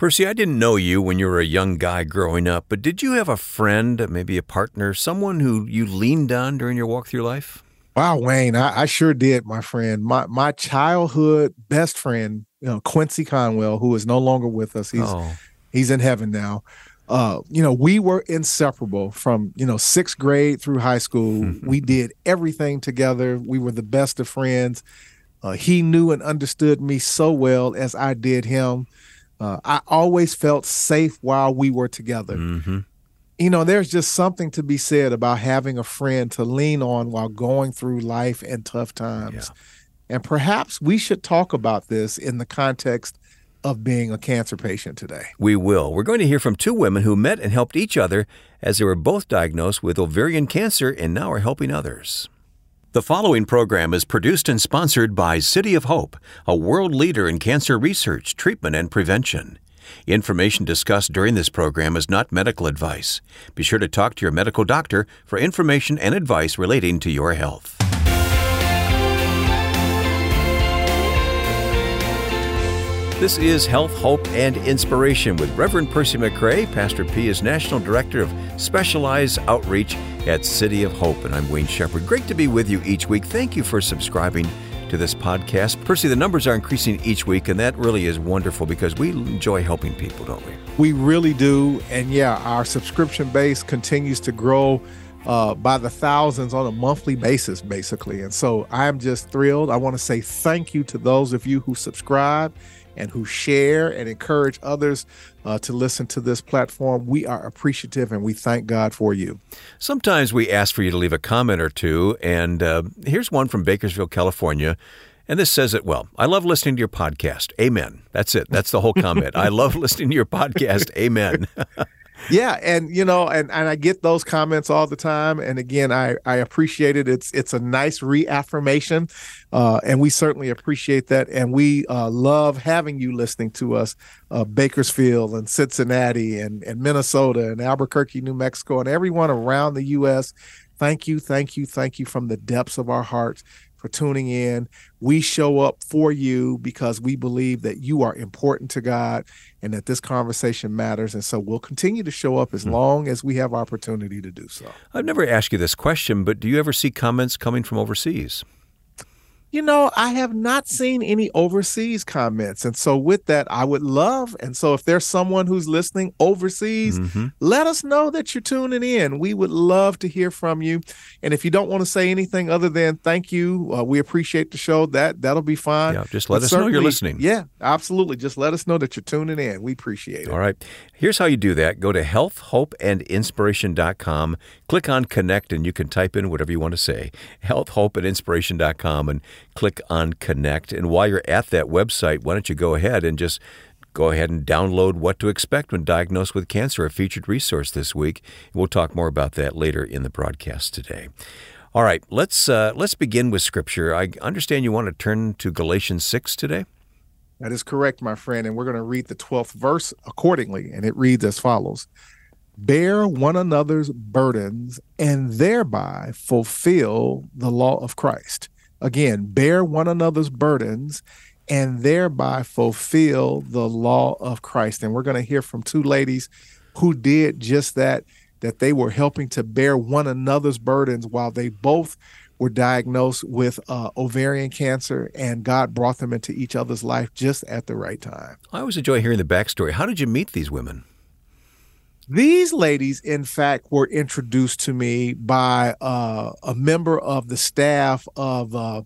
Percy, I didn't know you when you were a young guy growing up, but did you have a friend, maybe a partner, someone who you leaned on during your walk through life? Wow, Wayne, I, I sure did, my friend. My my childhood best friend, you know, Quincy Conwell, who is no longer with us. He's oh. he's in heaven now. Uh, you know, we were inseparable from, you know, sixth grade through high school. we did everything together. We were the best of friends. Uh, he knew and understood me so well as I did him. Uh, I always felt safe while we were together. Mm-hmm. You know, there's just something to be said about having a friend to lean on while going through life and tough times. Yeah. And perhaps we should talk about this in the context of being a cancer patient today. We will. We're going to hear from two women who met and helped each other as they were both diagnosed with ovarian cancer and now are helping others. The following program is produced and sponsored by City of Hope, a world leader in cancer research, treatment, and prevention. Information discussed during this program is not medical advice. Be sure to talk to your medical doctor for information and advice relating to your health. This is Health, Hope, and Inspiration with Reverend Percy McRae. Pastor P is National Director of Specialized Outreach at City of Hope, and I'm Wayne Shepherd. Great to be with you each week. Thank you for subscribing to this podcast. Percy, the numbers are increasing each week, and that really is wonderful because we enjoy helping people, don't we? We really do. And yeah, our subscription base continues to grow uh, by the thousands on a monthly basis, basically. And so I'm just thrilled. I want to say thank you to those of you who subscribe and who share and encourage others uh, to listen to this platform. We are appreciative and we thank God for you. Sometimes we ask for you to leave a comment or two, and uh, here's one from Bakersfield, California. And this says it well. I love listening to your podcast. Amen. That's it. That's the whole comment. I love listening to your podcast. Amen. yeah and you know and, and i get those comments all the time and again i i appreciate it. It's it's a nice reaffirmation uh, and we certainly appreciate that and we uh, love having you listening to us uh, bakersfield and cincinnati and, and minnesota and albuquerque new mexico and everyone around the us thank you thank you thank you from the depths of our hearts for tuning in. We show up for you because we believe that you are important to God and that this conversation matters. And so we'll continue to show up as mm-hmm. long as we have opportunity to do so. I've never asked you this question, but do you ever see comments coming from overseas? You know, I have not seen any overseas comments. And so, with that, I would love. And so, if there's someone who's listening overseas, mm-hmm. let us know that you're tuning in. We would love to hear from you. And if you don't want to say anything other than thank you, uh, we appreciate the show, that, that'll be fine. Yeah, just let but us know you're listening. Yeah, absolutely. Just let us know that you're tuning in. We appreciate it. All right. Here's how you do that go to healthhopeandinspiration.com, click on connect, and you can type in whatever you want to say. Healthhopeandinspiration.com. And click on Connect. And while you're at that website, why don't you go ahead and just go ahead and download What to Expect When Diagnosed with Cancer, a featured resource this week. We'll talk more about that later in the broadcast today. All right, let's uh, let's begin with Scripture. I understand you want to turn to Galatians six today. That is correct, my friend, and we're going to read the twelfth verse accordingly, and it reads as follows: "Bear one another's burdens, and thereby fulfill the law of Christ." Again, bear one another's burdens and thereby fulfill the law of Christ. And we're going to hear from two ladies who did just that, that they were helping to bear one another's burdens while they both were diagnosed with uh, ovarian cancer, and God brought them into each other's life just at the right time. I always enjoy hearing the backstory. How did you meet these women? These ladies, in fact, were introduced to me by uh, a member of the staff of uh,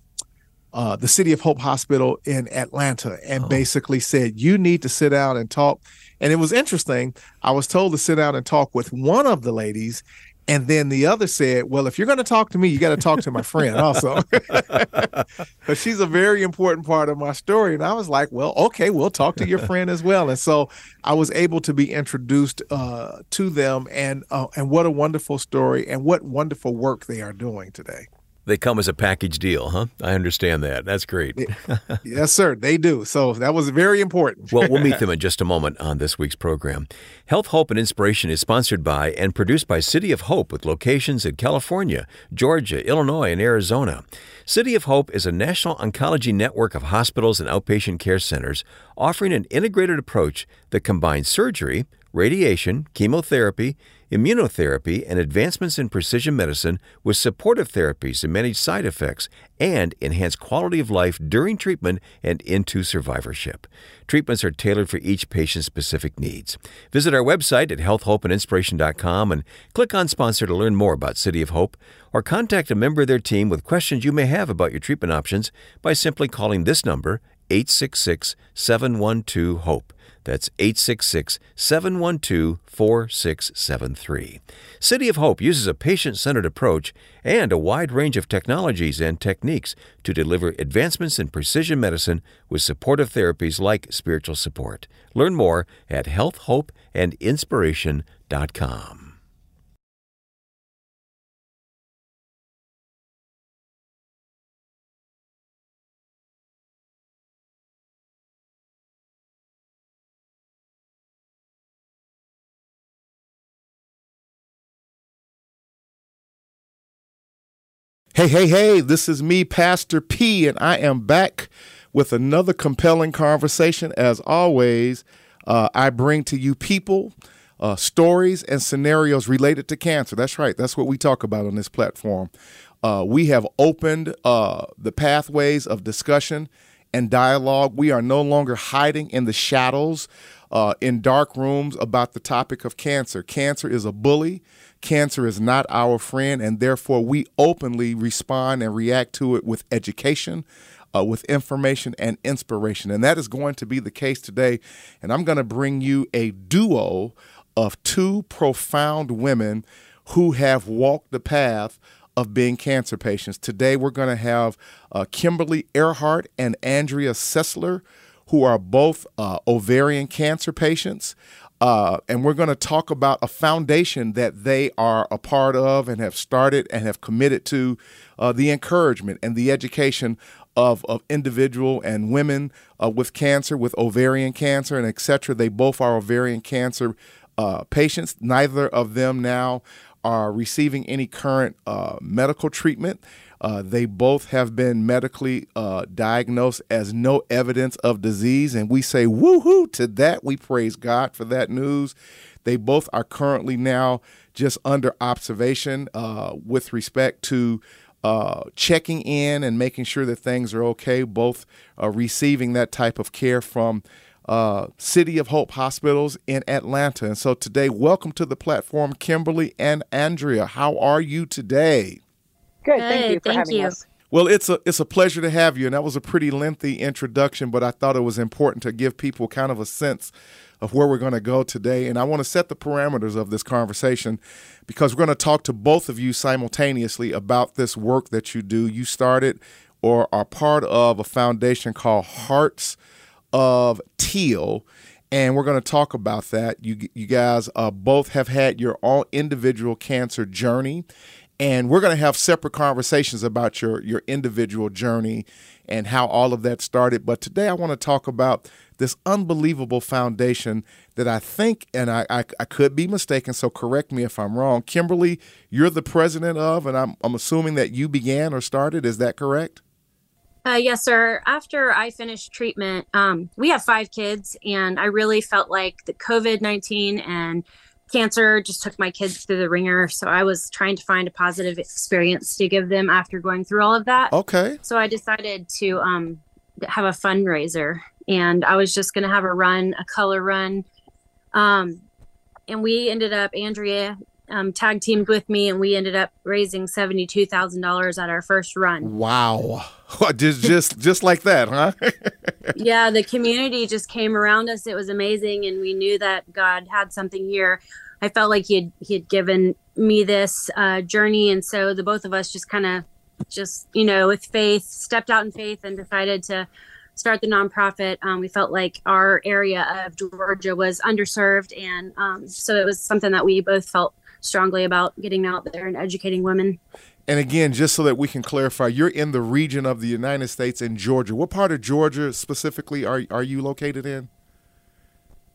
uh, the City of Hope Hospital in Atlanta and oh. basically said, You need to sit down and talk. And it was interesting. I was told to sit down and talk with one of the ladies, and then the other said, Well, if you're going to talk to me, you got to talk to my friend also. but she's a very important part of my story. And I was like, Well, okay, we'll talk to your friend as well. And so I was able to be introduced uh, to them. And, uh, and what a wonderful story and what wonderful work they are doing today. They come as a package deal, huh? I understand that. That's great. yes, sir. They do. So that was very important. well, we'll meet them in just a moment on this week's program. Health, Hope, and Inspiration is sponsored by and produced by City of Hope with locations in California, Georgia, Illinois, and Arizona. City of Hope is a national oncology network of hospitals and outpatient care centers offering an integrated approach that combines surgery, radiation, chemotherapy, immunotherapy, and advancements in precision medicine with supportive therapies to manage side effects and enhance quality of life during treatment and into survivorship. Treatments are tailored for each patient's specific needs. Visit our website at healthhopeandinspiration.com and click on sponsor to learn more about City of Hope or contact a member of their team with questions you may have about your treatment options by simply calling this number 866 712 HOPE. That's 866 712 4673. City of Hope uses a patient centered approach and a wide range of technologies and techniques to deliver advancements in precision medicine with supportive therapies like spiritual support. Learn more at healthhopeandinspiration.com. Hey, hey, hey, this is me, Pastor P, and I am back with another compelling conversation. As always, uh, I bring to you people, uh, stories, and scenarios related to cancer. That's right, that's what we talk about on this platform. Uh, we have opened uh, the pathways of discussion and dialogue. We are no longer hiding in the shadows, uh, in dark rooms about the topic of cancer. Cancer is a bully. Cancer is not our friend, and therefore we openly respond and react to it with education, uh, with information and inspiration. And that is going to be the case today. And I'm going to bring you a duo of two profound women who have walked the path of being cancer patients. Today, we're going to have uh, Kimberly Airhart and Andrea Sisler, who are both uh, ovarian cancer patients. Uh, and we're going to talk about a foundation that they are a part of and have started and have committed to uh, the encouragement and the education of, of individual and women uh, with cancer, with ovarian cancer, and etc. They both are ovarian cancer uh, patients. Neither of them now are receiving any current uh, medical treatment. Uh, they both have been medically uh, diagnosed as no evidence of disease, and we say woohoo to that. We praise God for that news. They both are currently now just under observation uh, with respect to uh, checking in and making sure that things are okay. Both are receiving that type of care from uh, City of Hope hospitals in Atlanta. And so today, welcome to the platform, Kimberly and Andrea. How are you today? Good. Thank you for thank having you. us. Well, it's a it's a pleasure to have you, and that was a pretty lengthy introduction, but I thought it was important to give people kind of a sense of where we're going to go today. And I want to set the parameters of this conversation because we're going to talk to both of you simultaneously about this work that you do. You started or are part of a foundation called Hearts of Teal. And we're going to talk about that. You, you guys uh, both have had your own individual cancer journey, and we're going to have separate conversations about your your individual journey and how all of that started. But today i want to talk about this unbelievable foundation that i think and I, I, I could be mistaken so correct me if i'm wrong. Kimberly you're the president of and i'm, I'm assuming that you began or started is that correct? Uh, yes, sir. After I finished treatment, um, we have five kids, and I really felt like the COVID 19 and cancer just took my kids through the ringer. So I was trying to find a positive experience to give them after going through all of that. Okay. So I decided to um, have a fundraiser and I was just going to have a run, a color run. Um, and we ended up, Andrea um, tag teamed with me and we ended up raising $72,000 at our first run. Wow. just, just, just like that, huh? yeah. The community just came around us. It was amazing. And we knew that God had something here. I felt like he had, he had given me this uh, journey. And so the both of us just kind of just, you know, with faith, stepped out in faith and decided to start the nonprofit. Um, we felt like our area of Georgia was underserved. And um, so it was something that we both felt strongly about getting out there and educating women. And again, just so that we can clarify, you're in the region of the United States in Georgia. What part of Georgia specifically are are you located in?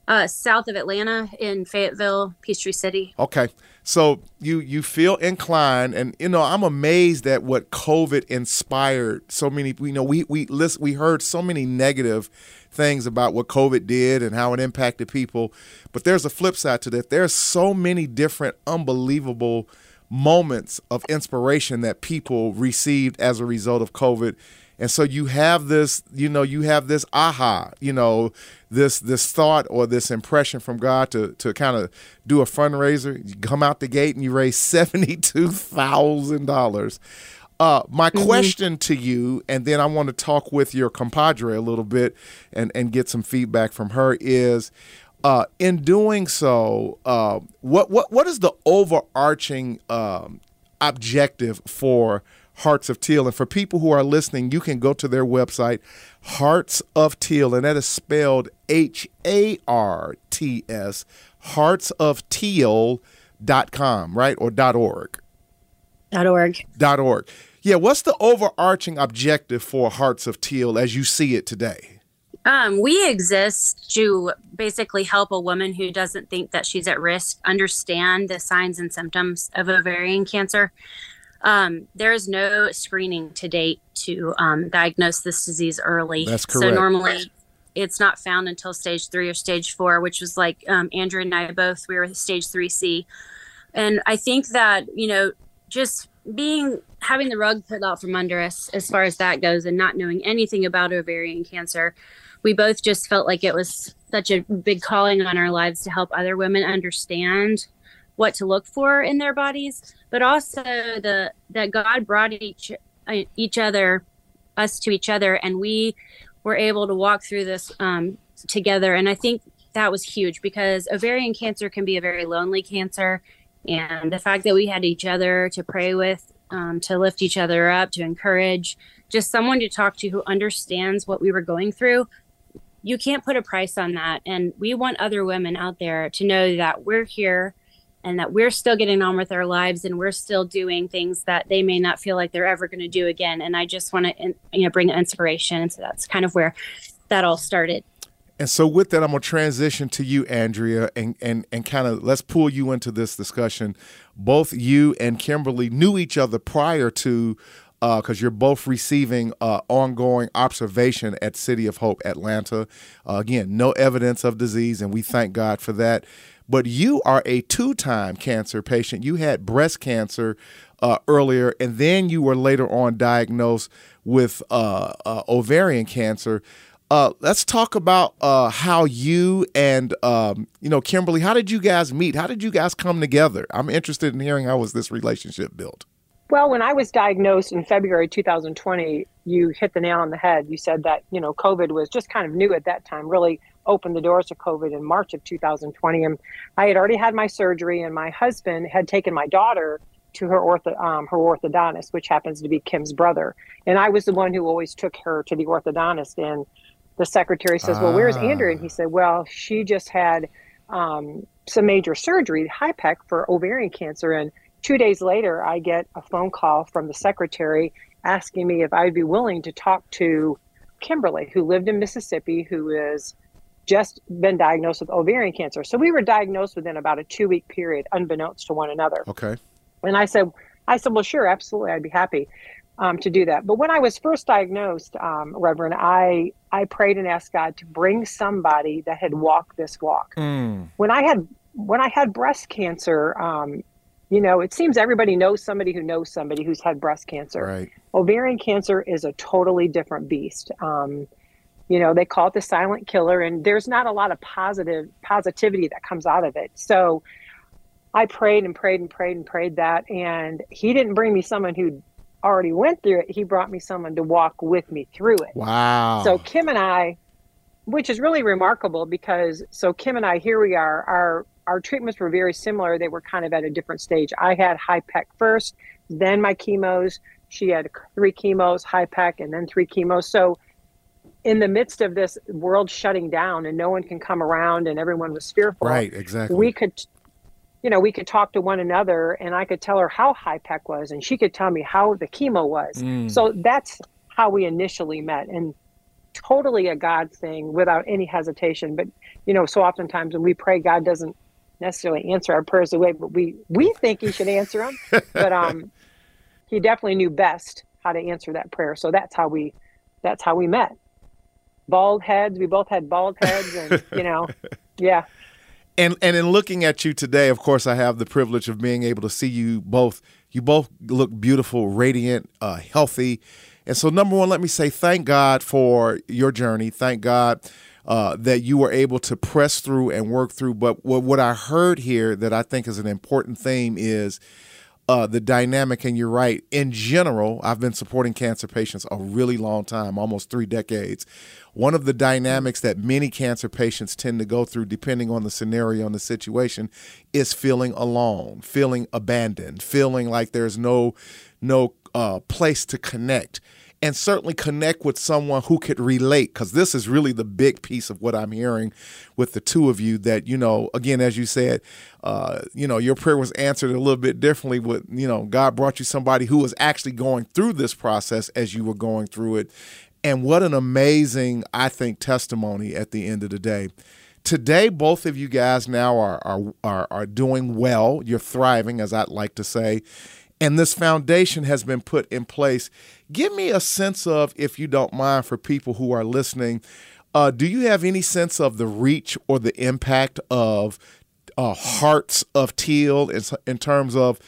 Uh, south of Atlanta in Fayetteville, Peachtree City. Okay. So you you feel inclined, and you know I'm amazed at what COVID inspired so many. You know we we list, we heard so many negative things about what COVID did and how it impacted people, but there's a flip side to that. There's so many different unbelievable moments of inspiration that people received as a result of COVID and so you have this, you know, you have this aha, you know, this this thought or this impression from God to to kind of do a fundraiser. You come out the gate and you raise seventy two thousand dollars. Uh, my mm-hmm. question to you, and then I want to talk with your compadre a little bit and, and get some feedback from her is, uh, in doing so, uh, what what what is the overarching um, objective for Hearts of Teal. And for people who are listening, you can go to their website, Hearts of Teal, and that is spelled H A R T S, heartsofteal.com, right? Or dot .org. Dot .org. Dot .org. Yeah, what's the overarching objective for Hearts of Teal as you see it today? Um, we exist to basically help a woman who doesn't think that she's at risk understand the signs and symptoms of ovarian cancer. Um, there is no screening to date to um, diagnose this disease early. That's correct. So normally it's not found until stage three or stage four, which was like um, Andrea and I both, we were stage 3C. And I think that, you know, just being having the rug pulled out from under us as far as that goes and not knowing anything about ovarian cancer, we both just felt like it was such a big calling on our lives to help other women understand what to look for in their bodies, but also the that God brought each uh, each other us to each other, and we were able to walk through this um, together. And I think that was huge because ovarian cancer can be a very lonely cancer, and the fact that we had each other to pray with, um, to lift each other up, to encourage, just someone to talk to who understands what we were going through you can't put a price on that. And we want other women out there to know that we're here and that we're still getting on with our lives and we're still doing things that they may not feel like they're ever going to do again. And i just want to you know bring inspiration. And so that's kind of where that all started and so with that i'm to transition to you andrea and and and kind of let's pull you into this discussion both you and kimberly knew each other prior to because uh, you're both receiving uh, ongoing observation at City of Hope, Atlanta. Uh, again, no evidence of disease, and we thank God for that but you are a two time cancer patient. You had breast cancer uh, earlier, and then you were later on diagnosed with uh, uh, ovarian cancer. Uh, let's talk about uh, how you and um, you know Kimberly. How did you guys meet? How did you guys come together? I'm interested in hearing how was this relationship built. Well, when I was diagnosed in February 2020, you hit the nail on the head. You said that you know COVID was just kind of new at that time, really opened the doors to COVID in March of 2020. And I had already had my surgery, and my husband had taken my daughter to her ortho, um, her orthodontist, which happens to be Kim's brother. And I was the one who always took her to the orthodontist. And the secretary says, "Well, where's Andrea?" And he said, "Well, she just had um, some major surgery, HIPEC for ovarian cancer." And two days later, I get a phone call from the secretary asking me if I'd be willing to talk to Kimberly, who lived in Mississippi, who is just been diagnosed with ovarian cancer. So we were diagnosed within about a two week period, unbeknownst to one another. Okay. And I said, I said, well, sure, absolutely, I'd be happy um, to do that. But when I was first diagnosed, um, Reverend, I I prayed and asked God to bring somebody that had walked this walk. Mm. When I had when I had breast cancer, um, you know, it seems everybody knows somebody who knows somebody who's had breast cancer. Right. Ovarian cancer is a totally different beast. Um, you know they call it the silent killer and there's not a lot of positive positivity that comes out of it so i prayed and prayed and prayed and prayed that and he didn't bring me someone who already went through it he brought me someone to walk with me through it. Wow. So kim and i which is really remarkable because so kim and i here we are our our treatments were very similar. They were kind of at a different stage. I had HIPEC first then my chemos. She had three chemos HIPEC and then three chemos. So in the midst of this world shutting down and no one can come around and everyone was fearful right exactly. we could you know, we could talk to one another and I could tell her how HIPEC was and she could tell me how the chemo was. Mm. So that's how we initially met and totally a God thing without any hesitation. But, you know, so oftentimes when we pray, God doesn't necessarily answer our prayers the way but we, we think he should answer them. but um, he definitely knew best how to answer that prayer. So that's how we, that's how we met. Bald heads. We both had bald heads and, you know, yeah and and in looking at you today, of course, I have the privilege of being able to see you both. You both look beautiful, radiant, uh, healthy, and so number one, let me say thank God for your journey. Thank God uh, that you were able to press through and work through. But what, what I heard here that I think is an important theme is. Uh, the dynamic, and you're right. In general, I've been supporting cancer patients a really long time, almost three decades. One of the dynamics that many cancer patients tend to go through, depending on the scenario and the situation, is feeling alone, feeling abandoned, feeling like there's no no uh, place to connect and certainly connect with someone who could relate because this is really the big piece of what i'm hearing with the two of you that you know again as you said uh, you know your prayer was answered a little bit differently with you know god brought you somebody who was actually going through this process as you were going through it and what an amazing, I think, testimony at the end of the day. Today, both of you guys now are, are, are, are doing well. You're thriving, as I'd like to say. And this foundation has been put in place. Give me a sense of, if you don't mind, for people who are listening, uh, do you have any sense of the reach or the impact of uh, Hearts of Teal in, in terms of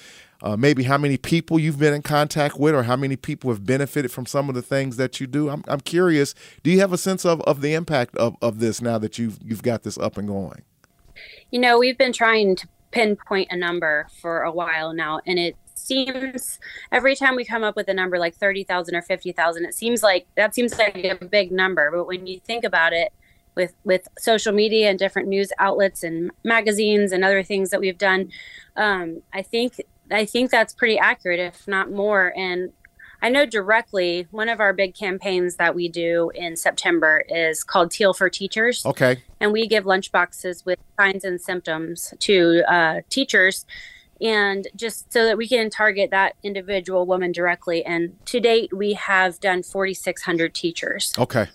uh, maybe how many people you've been in contact with or how many people have benefited from some of the things that you do. I'm, I'm curious, do you have a sense of, of the impact of, of this now that you've, you've got this up and going? You know, we've been trying to pinpoint a number for a while now, and it seems every time we come up with a number like 30,000 or 50,000, it seems like that seems like a big number. But when you think about it, with with social media and different news outlets and magazines and other things that we've done um, i think I think that's pretty accurate, if not more. And I know directly one of our big campaigns that we do in September is called Teal for Teachers. Okay. And we give lunch boxes with signs and symptoms to uh, teachers and just so that we can target that individual woman directly. And to date, we have done 4,600 teachers. Okay.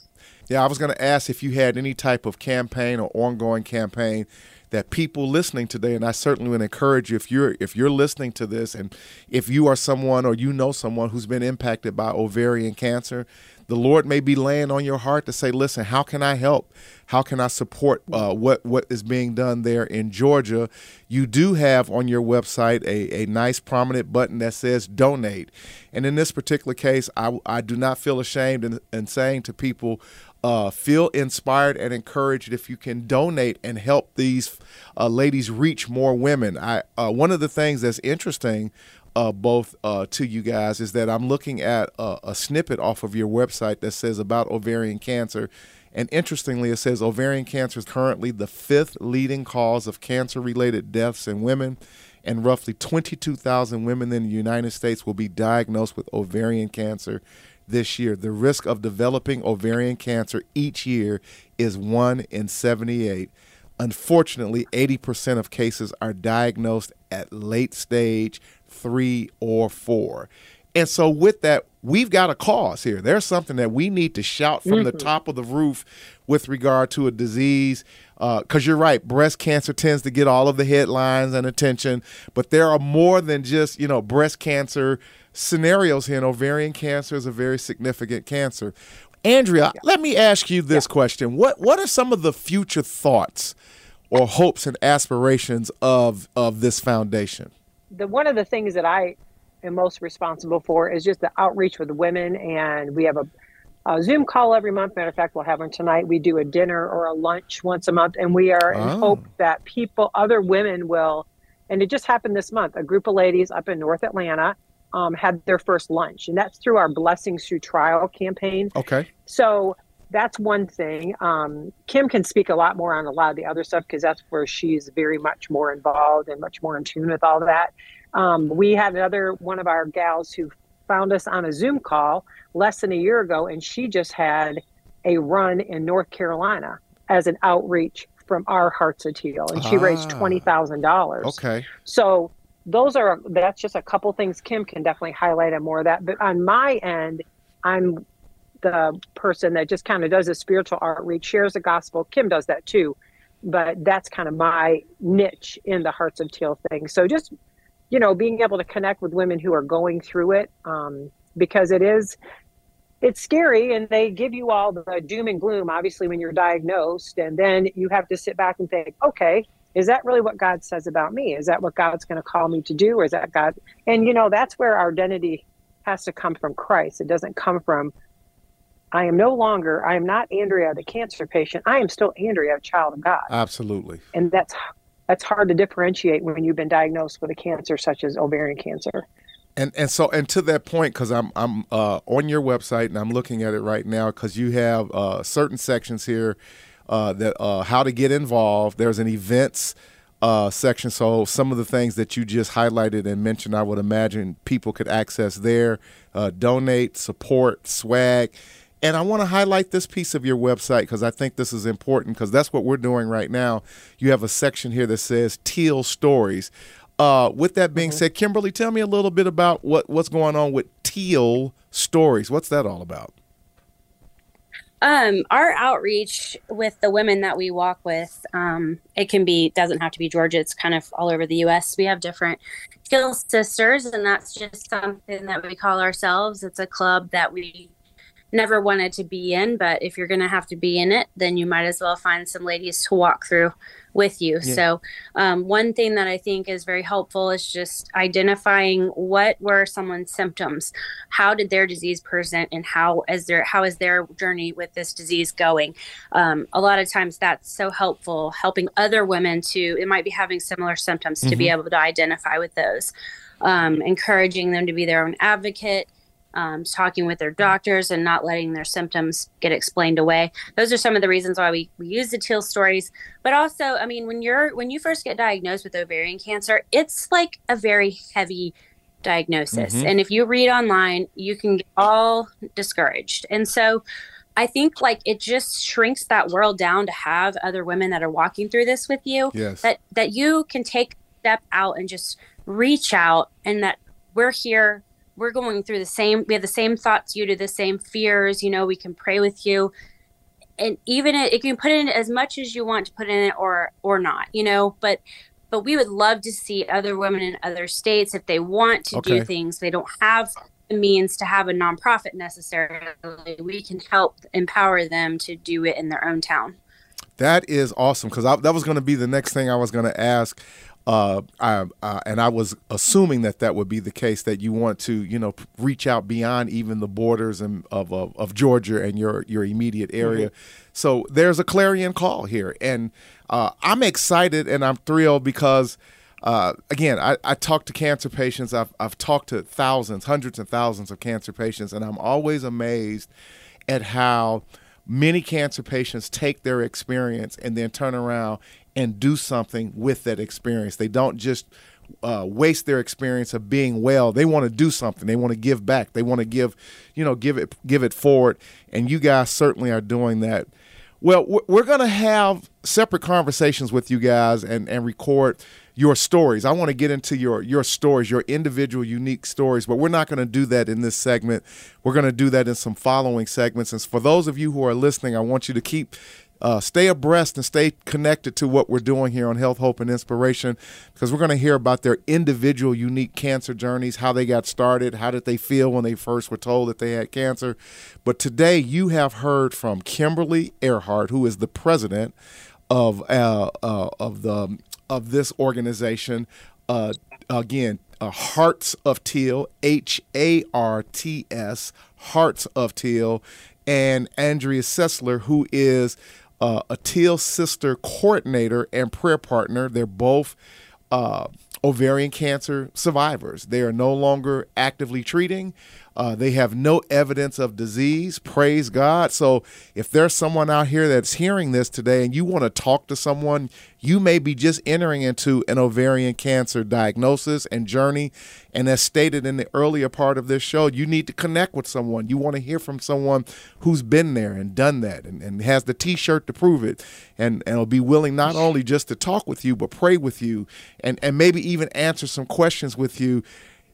Yeah, I was going to ask if you had any type of campaign or ongoing campaign that people listening today, and I certainly would encourage you if you're if you're listening to this, and if you are someone or you know someone who's been impacted by ovarian cancer, the Lord may be laying on your heart to say, "Listen, how can I help? How can I support uh, what what is being done there in Georgia?" You do have on your website a, a nice prominent button that says "Donate," and in this particular case, I, I do not feel ashamed in, in saying to people, uh, feel inspired and encouraged if you can donate and help these uh, ladies reach more women. I uh, one of the things that's interesting. Uh, both uh, to you guys is that I'm looking at a, a snippet off of your website that says about ovarian cancer, and interestingly, it says ovarian cancer is currently the fifth leading cause of cancer related deaths in women, and roughly 22,000 women in the United States will be diagnosed with ovarian cancer this year. The risk of developing ovarian cancer each year is 1 in 78. Unfortunately, 80% of cases are diagnosed at late stage 3 or 4. And so, with that, we've got a cause here. There's something that we need to shout from mm-hmm. the top of the roof with regard to a disease. Because uh, you're right, breast cancer tends to get all of the headlines and attention, but there are more than just, you know, breast cancer scenarios here, and ovarian cancer is a very significant cancer. Andrea, yeah. let me ask you this yeah. question: What what are some of the future thoughts or hopes and aspirations of of this foundation? The one of the things that I am most responsible for is just the outreach with women, and we have a, a Zoom call every month. Matter of fact, we'll have one tonight. We do a dinner or a lunch once a month, and we are oh. in ah. hope that people, other women, will. And it just happened this month. A group of ladies up in North Atlanta um, had their first lunch, and that's through our Blessings Through Trial campaign. Okay. So that's one thing. Um, Kim can speak a lot more on a lot of the other stuff because that's where she's very much more involved and much more in tune with all that. Um, we had another one of our gals who found us on a Zoom call less than a year ago, and she just had a run in North Carolina as an outreach from our Hearts of Teal, and she ah, raised twenty thousand dollars. Okay. So those are that's just a couple things Kim can definitely highlight on more of that. But on my end, I'm the person that just kind of does a spiritual outreach, shares the gospel. Kim does that too, but that's kind of my niche in the Hearts of Teal thing. So just you know, being able to connect with women who are going through it, um, because it is it's scary and they give you all the doom and gloom obviously when you're diagnosed and then you have to sit back and think okay is that really what god says about me? Is that what god's going to call me to do? Or is that god and you know that's where our identity has to come from christ. It doesn't come from i am no longer i am not andrea the cancer patient. I am still andrea a child of god. Absolutely. And that's that's hard to differentiate when you've been diagnosed with a cancer such as ovarian cancer. And and so and to that point, because I'm I'm uh, on your website and I'm looking at it right now, because you have uh, certain sections here uh, that uh, how to get involved. There's an events uh, section, so some of the things that you just highlighted and mentioned, I would imagine people could access there, uh, donate, support, swag. And I want to highlight this piece of your website because I think this is important because that's what we're doing right now. You have a section here that says Teal Stories. Uh, with that being mm-hmm. said, Kimberly, tell me a little bit about what, what's going on with Teal Stories. What's that all about? Um, our outreach with the women that we walk with, um, it can be doesn't have to be Georgia. It's kind of all over the U.S. We have different Teal Sisters, and that's just something that we call ourselves. It's a club that we never wanted to be in, but if you're going to have to be in it, then you might as well find some ladies to walk through with you. Yeah. So, um, one thing that I think is very helpful is just identifying what were someone's symptoms, how did their disease present, and how is their how is their journey with this disease going. Um, a lot of times, that's so helpful, helping other women to it might be having similar symptoms mm-hmm. to be mm-hmm. able to identify with those. Um, encouraging them to be their own advocate, um, talking with their doctors and not letting their symptoms get explained away. Those are some of the reasons why we, we use the teal stories. But also, I mean, when you're when you first get diagnosed with ovarian cancer, it's like a very heavy diagnosis. Mm-hmm. And if you read online, you can get all discouraged. And so I think like it just shrinks that world down to have other women that are walking through this with you. Yes. That that you can take a step out and just reach out and that we're here we're going through the same we have the same thoughts you do the same fears you know we can pray with you and even it, it can put in as much as you want to put in it or or not you know but but we would love to see other women in other states if they want to okay. do things they don't have the means to have a nonprofit necessarily we can help empower them to do it in their own town that is awesome because that was going to be the next thing I was going to ask. Uh, I, uh, and I was assuming that that would be the case that you want to, you know, reach out beyond even the borders and, of, of, of Georgia and your your immediate mm-hmm. area. Mm-hmm. So there's a clarion call here, and uh, I'm excited and I'm thrilled because. Uh, again, I, I talk to cancer patients. I've, I've talked to thousands, hundreds and thousands of cancer patients, and I'm always amazed at how many cancer patients take their experience and then turn around and do something with that experience. They don't just uh, waste their experience of being well. They want to do something. They want to give back. They want to give, you know, give it give it forward. And you guys certainly are doing that. Well, we're going to have separate conversations with you guys and and record your stories. I want to get into your your stories, your individual unique stories, but we're not going to do that in this segment. We're going to do that in some following segments. And for those of you who are listening, I want you to keep uh, stay abreast and stay connected to what we're doing here on Health, Hope, and Inspiration because we're going to hear about their individual, unique cancer journeys, how they got started, how did they feel when they first were told that they had cancer. But today, you have heard from Kimberly Airhart, who is the president of uh, uh, of the of this organization. Uh, again, uh, Hearts of Teal, H A R T S, Hearts of Teal, and Andrea Sisler, who is uh, a Teal Sister coordinator and prayer partner. They're both uh, ovarian cancer survivors. They are no longer actively treating. Uh, they have no evidence of disease. Praise God. So, if there's someone out here that's hearing this today and you want to talk to someone, you may be just entering into an ovarian cancer diagnosis and journey. And as stated in the earlier part of this show, you need to connect with someone. You want to hear from someone who's been there and done that and, and has the t shirt to prove it and, and will be willing not only just to talk with you, but pray with you and, and maybe even answer some questions with you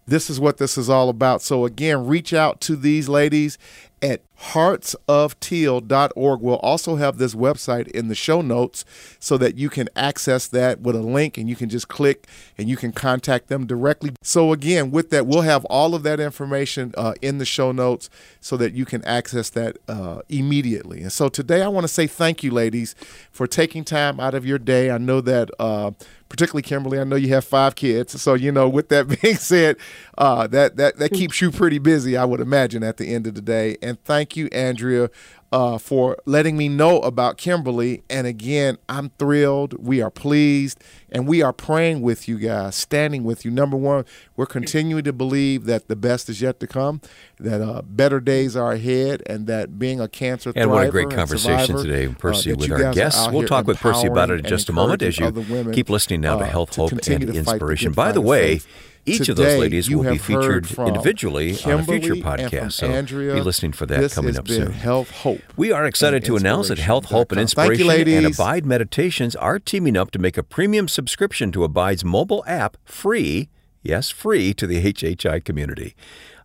this is what this is all about. So, again, reach out to these ladies at heartsofteal.org. We'll also have this website in the show notes so that you can access that with a link and you can just click and you can contact them directly. So, again, with that, we'll have all of that information uh, in the show notes so that you can access that uh, immediately. And so, today I want to say thank you, ladies, for taking time out of your day. I know that. Uh, particularly Kimberly. I know you have five kids, so you know. With that being said, uh, that that that keeps you pretty busy, I would imagine, at the end of the day. And thank you, Andrea, uh, for letting me know about Kimberly. And again, I'm thrilled. We are pleased. And we are praying with you guys, standing with you. Number one, we're continuing to believe that the best is yet to come, that uh, better days are ahead, and that being a cancer and what a great conversation today, uh, Percy, uh, with our guests. We'll talk with Percy about it in just a moment as you keep listening now to uh, Health, Hope, and Inspiration. By the way, each Today, of those ladies will be featured individually Kimberly on a future podcast. So Andrea, be listening for that coming up soon. Health Hope. We are excited to announce that Health Hope and Inspiration you, and Abide Meditations are teaming up to make a premium subscription to Abide's mobile app free, yes, free to the HHI community.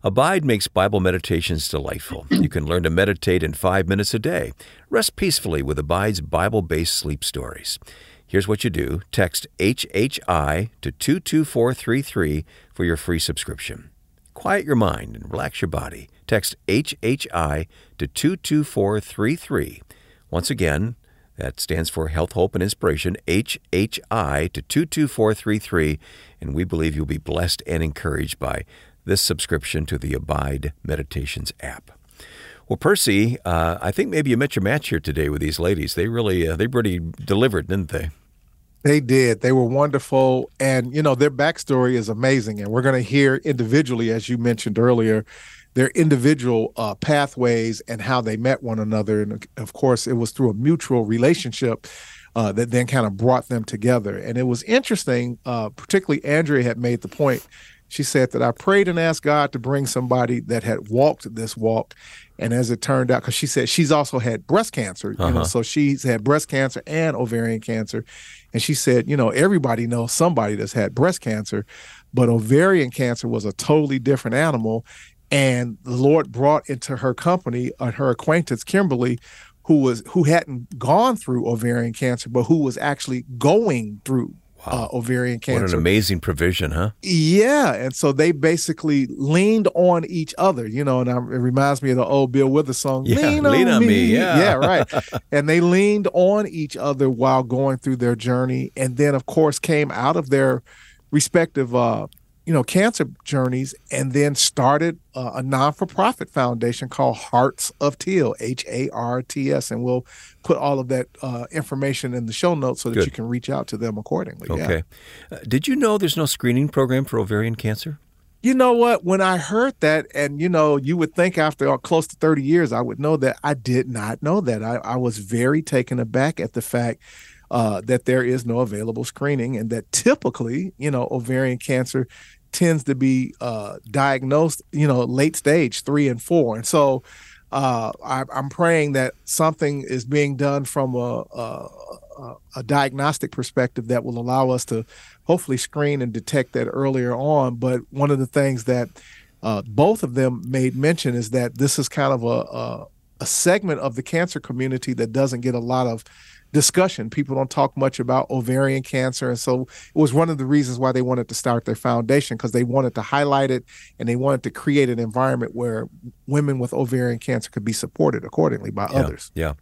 Abide makes Bible meditations delightful. You can learn to meditate in five minutes a day. Rest peacefully with Abide's Bible based sleep stories. Here's what you do text HHI to 22433 for your free subscription. Quiet your mind and relax your body. Text HHI to 22433. Once again, that stands for Health, Hope, and Inspiration, HHI to 22433. And we believe you'll be blessed and encouraged by this subscription to the Abide Meditations app. Well, Percy, uh, I think maybe you met your match here today with these ladies. They really, uh, they really delivered, didn't they? They did. They were wonderful, and you know their backstory is amazing. And we're going to hear individually, as you mentioned earlier, their individual uh, pathways and how they met one another. And of course, it was through a mutual relationship uh, that then kind of brought them together. And it was interesting. Uh, particularly, Andrea had made the point she said that I prayed and asked God to bring somebody that had walked this walk. And as it turned out, because she said she's also had breast cancer, uh-huh. know, so she's had breast cancer and ovarian cancer. And she said, you know, everybody knows somebody that's had breast cancer, but ovarian cancer was a totally different animal. And the Lord brought into her company uh, her acquaintance, Kimberly, who was who hadn't gone through ovarian cancer, but who was actually going through wow. uh, ovarian cancer. What an amazing provision, huh? Yeah, and so they basically leaned on each other, you know, and it reminds me of the old Bill Withers song, yeah, "Lean, lean on, on, me." me. Yeah, yeah, right. and they leaned on each other while going through their journey, and then, of course, came out of their respective uh, you know, cancer journeys and then started uh, a non for profit foundation called Hearts of Teal, H A R T S. And we'll put all of that uh, information in the show notes so that Good. you can reach out to them accordingly. Okay. Yeah. Uh, did you know there's no screening program for ovarian cancer? You know what? When I heard that, and you know, you would think after close to 30 years, I would know that. I did not know that. I, I was very taken aback at the fact uh, that there is no available screening and that typically, you know, ovarian cancer tends to be uh, diagnosed, you know, late stage three and four. And so uh, I, am praying that something is being done from a, a, a, diagnostic perspective that will allow us to hopefully screen and detect that earlier on. But one of the things that uh, both of them made mention is that this is kind of a, a, a segment of the cancer community that doesn't get a lot of discussion. People don't talk much about ovarian cancer. And so it was one of the reasons why they wanted to start their foundation because they wanted to highlight it and they wanted to create an environment where women with ovarian cancer could be supported accordingly by yeah, others. Yeah.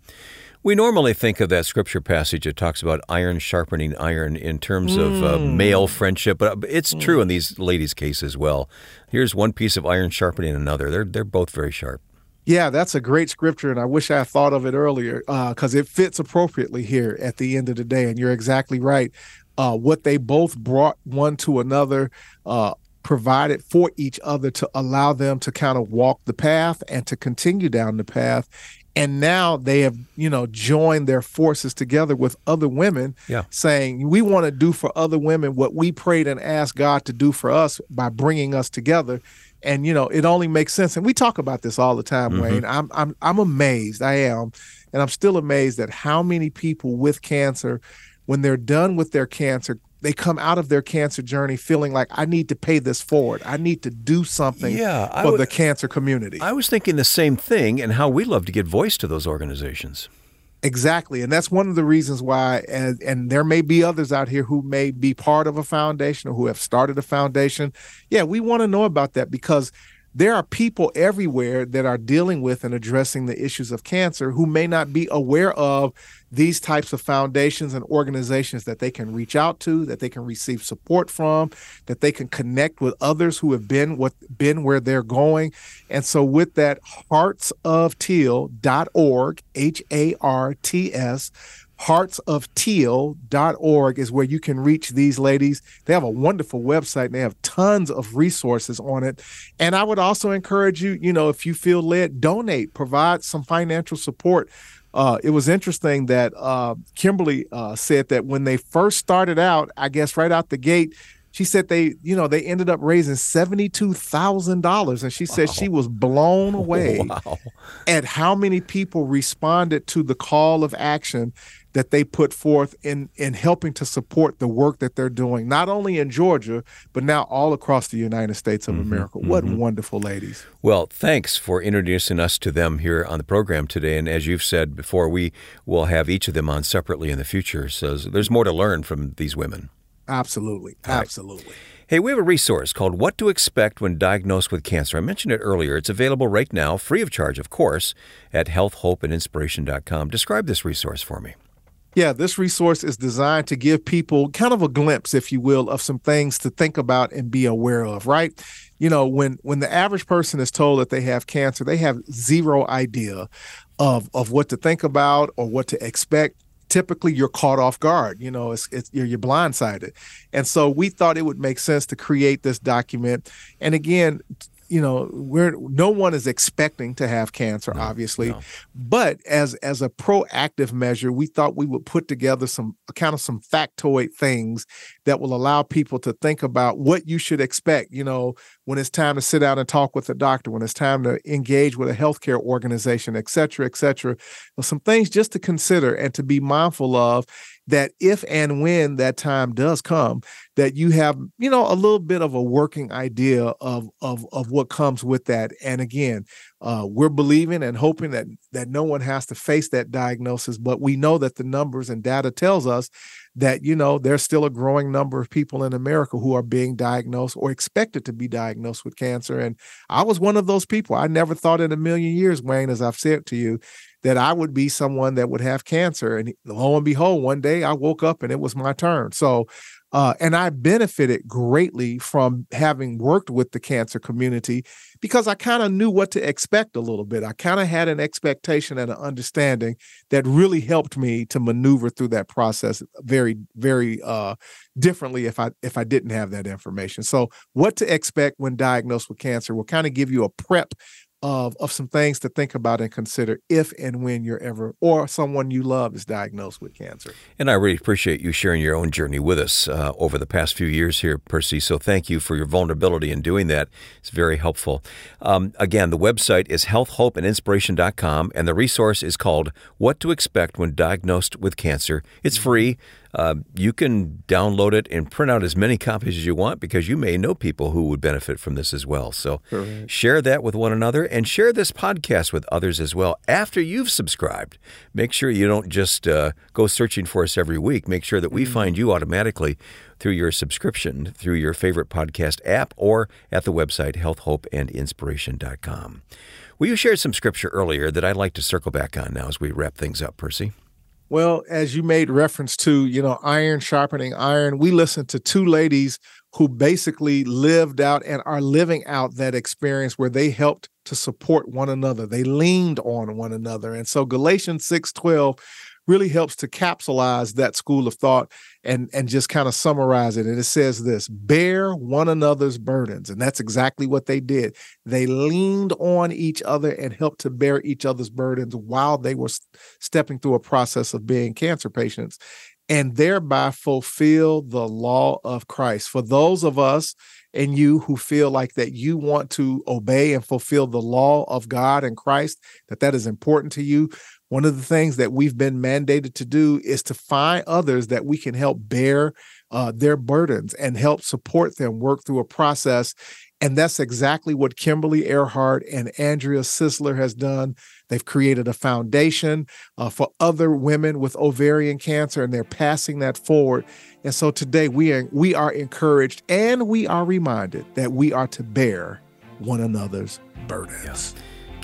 We normally think of that scripture passage that talks about iron sharpening iron in terms mm. of uh, mm. male friendship, but it's mm. true in these ladies' case as well. Here's one piece of iron sharpening another. They're they're both very sharp. Yeah, that's a great scripture, and I wish I thought of it earlier because uh, it fits appropriately here at the end of the day. And you're exactly right. Uh, what they both brought one to another, uh, provided for each other to allow them to kind of walk the path and to continue down the path and now they have you know joined their forces together with other women yeah. saying we want to do for other women what we prayed and asked god to do for us by bringing us together and you know it only makes sense and we talk about this all the time mm-hmm. wayne i'm i'm i'm amazed i am and i'm still amazed at how many people with cancer when they're done with their cancer they come out of their cancer journey feeling like I need to pay this forward. I need to do something yeah, for w- the cancer community. I was thinking the same thing and how we love to give voice to those organizations. Exactly. And that's one of the reasons why, and, and there may be others out here who may be part of a foundation or who have started a foundation. Yeah, we want to know about that because there are people everywhere that are dealing with and addressing the issues of cancer who may not be aware of these types of foundations and organizations that they can reach out to, that they can receive support from, that they can connect with others who have been what been where they're going. And so with that, heartsofteal.org, H A R T S, heartsofteal.org is where you can reach these ladies. They have a wonderful website and they have tons of resources on it. And I would also encourage you, you know, if you feel led, donate, provide some financial support. Uh, it was interesting that uh, Kimberly uh, said that when they first started out, I guess right out the gate, she said they, you know, they ended up raising seventy-two thousand dollars, and she said she was blown away wow. at how many people responded to the call of action that they put forth in in helping to support the work that they're doing, not only in Georgia but now all across the United States of mm-hmm, America. What mm-hmm. wonderful ladies! Well, thanks for introducing us to them here on the program today. And as you've said before, we will have each of them on separately in the future. So there's more to learn from these women. Absolutely, absolutely. Hey, we have a resource called What to Expect When Diagnosed with Cancer. I mentioned it earlier. It's available right now, free of charge, of course, at healthhopeandinspiration.com. Describe this resource for me. Yeah, this resource is designed to give people kind of a glimpse, if you will, of some things to think about and be aware of, right? You know, when when the average person is told that they have cancer, they have zero idea of of what to think about or what to expect. Typically you're caught off guard you know it's, it's you're, you're blindsided. And so we thought it would make sense to create this document. And again you know we're no one is expecting to have cancer no, obviously no. but as as a proactive measure we thought we would put together some kind of some factoid things that will allow people to think about what you should expect you know when it's time to sit down and talk with a doctor when it's time to engage with a healthcare organization et cetera et cetera some things just to consider and to be mindful of that if and when that time does come that you have you know a little bit of a working idea of of of what comes with that. And again uh, we're believing and hoping that that no one has to face that diagnosis but we know that the numbers and data tells us that you know there's still a growing number of people in america who are being diagnosed or expected to be diagnosed with cancer. And i was one of those people. I never thought in a million years wayne as i've said to you that I would be someone that would have cancer. And lo and behold, one day I woke up and it was my turn. So, uh, and I benefited greatly from having worked with the cancer community because I kind of knew what to expect a little bit. I kind of had an expectation and an understanding that really helped me to maneuver through that process very, very uh, differently if I if I didn't have that information. So, what to expect when diagnosed with cancer will kind of give you a prep of of some things to think about and consider if and when you're ever or someone you love is diagnosed with cancer. And I really appreciate you sharing your own journey with us uh, over the past few years here, Percy. So thank you for your vulnerability in doing that. It's very helpful. Um, again, the website is healthhopeandinspiration.com, and the resource is called "What to Expect When Diagnosed with Cancer." It's free. Uh, you can download it and print out as many copies as you want because you may know people who would benefit from this as well. So Correct. share that with one another and share this podcast with others as well after you've subscribed. Make sure you don't just uh, go searching for us every week. Make sure that we mm-hmm. find you automatically through your subscription, through your favorite podcast app, or at the website healthhopeandinspiration.com. Well, you shared some scripture earlier that I'd like to circle back on now as we wrap things up, Percy. Well, as you made reference to, you know, iron sharpening iron, we listened to two ladies who basically lived out and are living out that experience where they helped to support one another. They leaned on one another. And so Galatians 6:12 really helps to capsulize that school of thought and and just kind of summarize it. And it says this bear one another's burdens. And that's exactly what they did. They leaned on each other and helped to bear each other's burdens while they were stepping through a process of being cancer patients and thereby fulfill the law of Christ. For those of us and you who feel like that you want to obey and fulfill the law of God and Christ that that is important to you one of the things that we've been mandated to do is to find others that we can help bear uh, their burdens and help support them work through a process. And that's exactly what Kimberly Airhart and Andrea Sisler has done. They've created a foundation uh, for other women with ovarian cancer, and they're passing that forward. And so today we are, we are encouraged and we are reminded that we are to bear one another's burdens.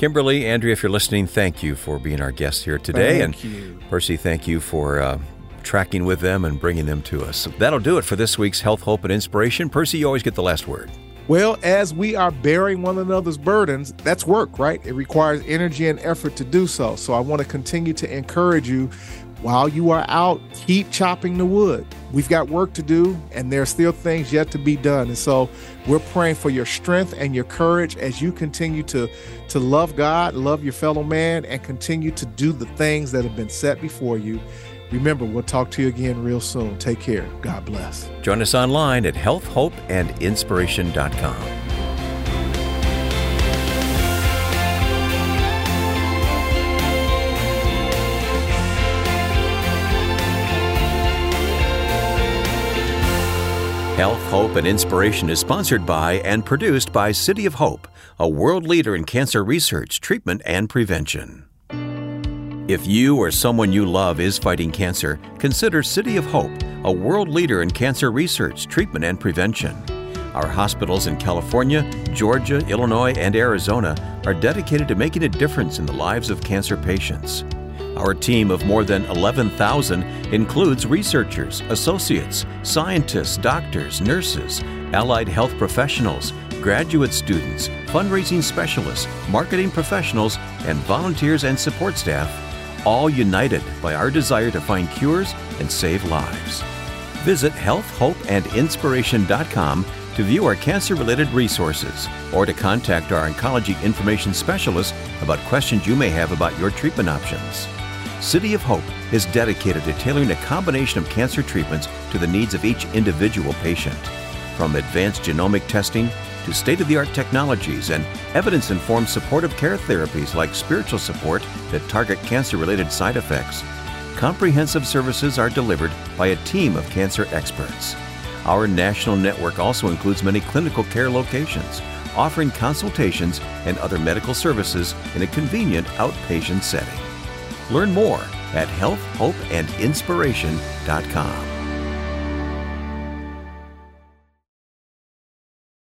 Kimberly, Andrea, if you're listening, thank you for being our guest here today. Thank and you. Percy, thank you for uh, tracking with them and bringing them to us. That'll do it for this week's Health, Hope, and Inspiration. Percy, you always get the last word. Well, as we are bearing one another's burdens, that's work, right? It requires energy and effort to do so. So I want to continue to encourage you while you are out, keep chopping the wood. We've got work to do, and there are still things yet to be done. And so we're praying for your strength and your courage as you continue to, to love God, love your fellow man, and continue to do the things that have been set before you. Remember, we'll talk to you again real soon. Take care. God bless. Join us online at healthhopeandinspiration.com. Health, Hope, and Inspiration is sponsored by and produced by City of Hope, a world leader in cancer research, treatment, and prevention. If you or someone you love is fighting cancer, consider City of Hope, a world leader in cancer research, treatment, and prevention. Our hospitals in California, Georgia, Illinois, and Arizona are dedicated to making a difference in the lives of cancer patients. Our team of more than 11,000 includes researchers, associates, scientists, doctors, nurses, allied health professionals, graduate students, fundraising specialists, marketing professionals, and volunteers and support staff, all united by our desire to find cures and save lives. Visit healthhopeandinspiration.com to view our cancer related resources or to contact our oncology information specialist about questions you may have about your treatment options. City of Hope is dedicated to tailoring a combination of cancer treatments to the needs of each individual patient. From advanced genomic testing to state of the art technologies and evidence informed supportive care therapies like spiritual support that target cancer related side effects, comprehensive services are delivered by a team of cancer experts. Our national network also includes many clinical care locations, offering consultations and other medical services in a convenient outpatient setting. Learn more at healthhopeandinspiration.com.